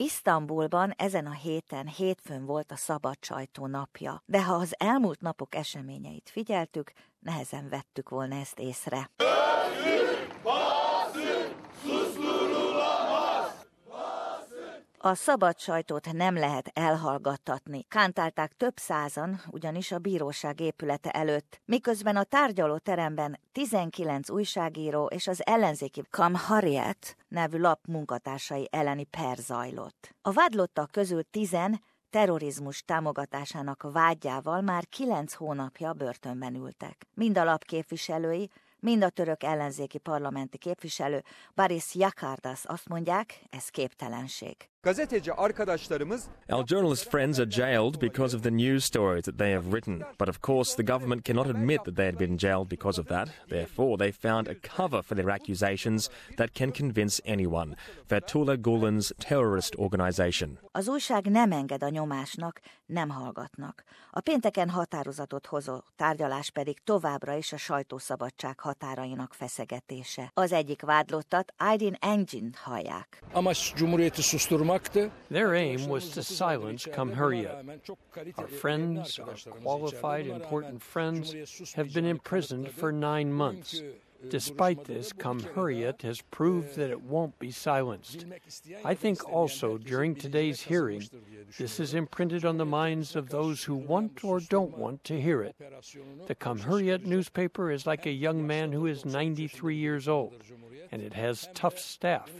Isztambulban ezen a héten hétfőn volt a szabad sajtó napja, de ha az elmúlt napok eseményeit figyeltük, nehezen vettük volna ezt észre. A szabad sajtót nem lehet elhallgattatni. Kántálták több százan, ugyanis a bíróság épülete előtt, miközben a tárgyaló teremben 19 újságíró és az ellenzéki Kam Harriet nevű lap munkatársai elleni per zajlott. A vádlottak közül 10 terrorizmus támogatásának vágyával már kilenc hónapja börtönben ültek. Mind a lap képviselői, mind a török ellenzéki parlamenti képviselő Baris Yakardas azt mondják, ez képtelenség. Gazeteci arkadaşlarımız Our journalist friends are jailed because of the news stories that they have written. But of course, the government cannot admit that they had been jailed because of that. Therefore, they found a cover for their accusations that can convince anyone. Fethullah Gulen's terrorist organization. Az újság nem enged a nyomásnak, nem hallgatnak. A pénteken határozatot hozó tárgyalás pedig továbbra is a sajtószabadság határainak feszegetése. Az egyik vádlottat Aydin Engin hallják. Amaç Cumhuriyeti susturmaktı. Their aim was to silence Kamhuriyet. Our friends, our qualified, important friends, have been imprisoned for nine months. Despite this, Kamhuriyet has proved that it won't be silenced. I think also during today's hearing, this is imprinted on the minds of those who want or don't want to hear it. The Kamhuriyet newspaper is like a young man who is 93 years old, and it has tough staff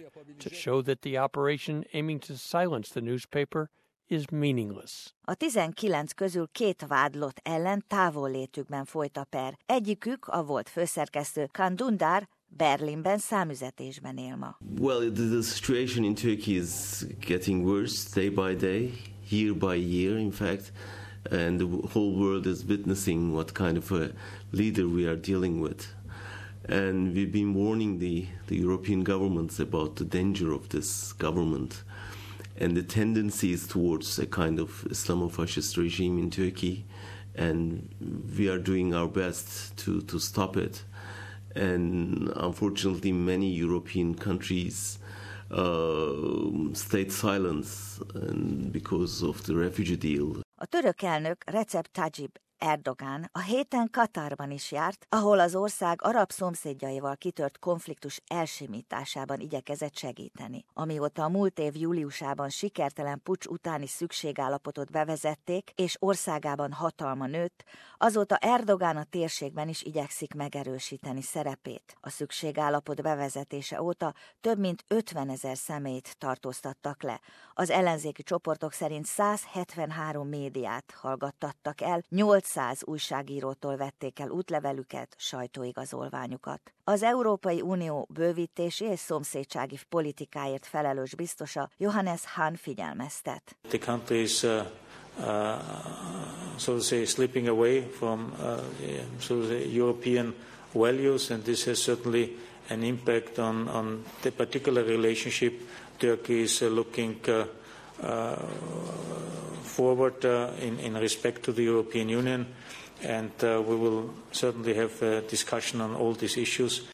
to show that the operation aiming to silence the newspaper is meaningless. A 19 közül két vádlott ellen távollétükben folyt a per. Egyikük, a volt főszerkesztő Kandundar, Berlinben számüzetésben él ma. Well, the, the situation in Turkey is getting worse day by day, year by year, in fact, and the whole world is witnessing what kind of a leader we are dealing with. And we've been warning the, the European governments about the danger of this government and the tendencies towards a kind of Islamofascist regime in Turkey. And we are doing our best to, to stop it. And unfortunately, many European countries uh, stayed silent because of the refugee deal. A török elnök Recep Tayyip Erdogán a héten Katárban is járt, ahol az ország arab szomszédjaival kitört konfliktus elsimításában igyekezett segíteni. Amióta a múlt év júliusában sikertelen pucs utáni szükségállapotot bevezették, és országában hatalma nőtt, azóta Erdogán a térségben is igyekszik megerősíteni szerepét. A szükségállapot bevezetése óta több mint 50 ezer személyt tartóztattak le. Az ellenzéki csoportok szerint 173 médiát hallgattattak el, 8 500 újságírótól vették el útlevelüket, sajtóigazolványukat. Az Európai Unió bővítési és szomszédsági politikáért felelős biztosa Johannes Hahn figyelmeztet. The country is uh, uh, so to say slipping away from uh, so to say European values and this has certainly an impact on, on the particular relationship Turkey is uh, looking uh, forward uh, in, in respect to the European Union, and uh, we will certainly have a discussion on all these issues.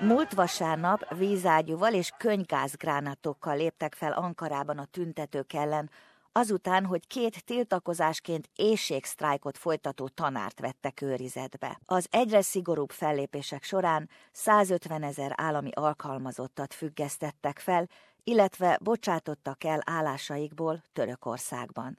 Múlt vasárnap vízágyúval és könygázgránátokkal léptek fel Ankarában a tüntetők ellen, azután, hogy két tiltakozásként éjségsztrájkot folytató tanárt vettek őrizetbe. Az egyre szigorúbb fellépések során 150 ezer állami alkalmazottat függesztettek fel, illetve bocsátottak el állásaikból Törökországban.